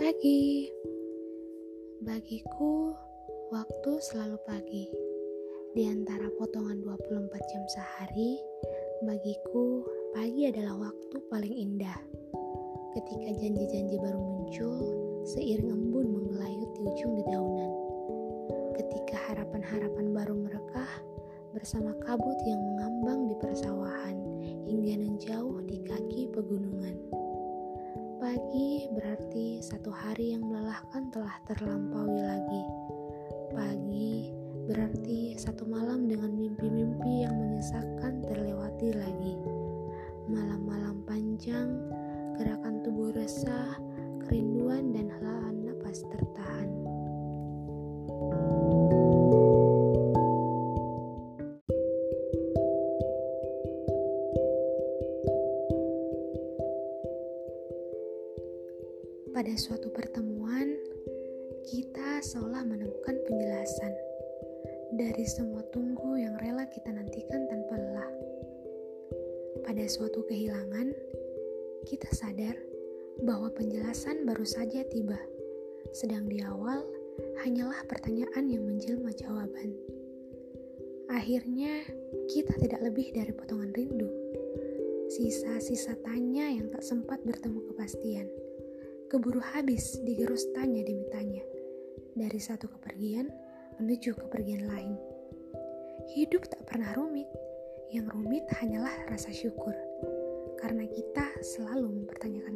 pagi. Bagiku, waktu selalu pagi. Di antara potongan 24 jam sehari, bagiku pagi adalah waktu paling indah. Ketika janji-janji baru muncul, seiring embun menggelayut di ujung dedaunan. Ketika harapan-harapan baru merekah bersama kabut yang mengambang di persawahan hingga menjauh di kaki pegunungan. Pagi berarti satu hari yang melelahkan telah terlampaui lagi. Pagi berarti satu malam dengan mimpi-mimpi yang menyesakkan terlewati lagi. Malam-malam panjang, gerakan tubuh resah, kerinduan dan helaan napas tertahan. Pada suatu pertemuan, kita seolah menemukan penjelasan dari semua tunggu yang rela kita nantikan tanpa lelah. Pada suatu kehilangan, kita sadar bahwa penjelasan baru saja tiba, sedang di awal hanyalah pertanyaan yang menjelma jawaban. Akhirnya, kita tidak lebih dari potongan rindu, sisa-sisa tanya yang tak sempat bertemu kepastian keburu habis digerus tanya demi tanya. Dari satu kepergian menuju kepergian lain. Hidup tak pernah rumit, yang rumit hanyalah rasa syukur. Karena kita selalu mempertanyakannya.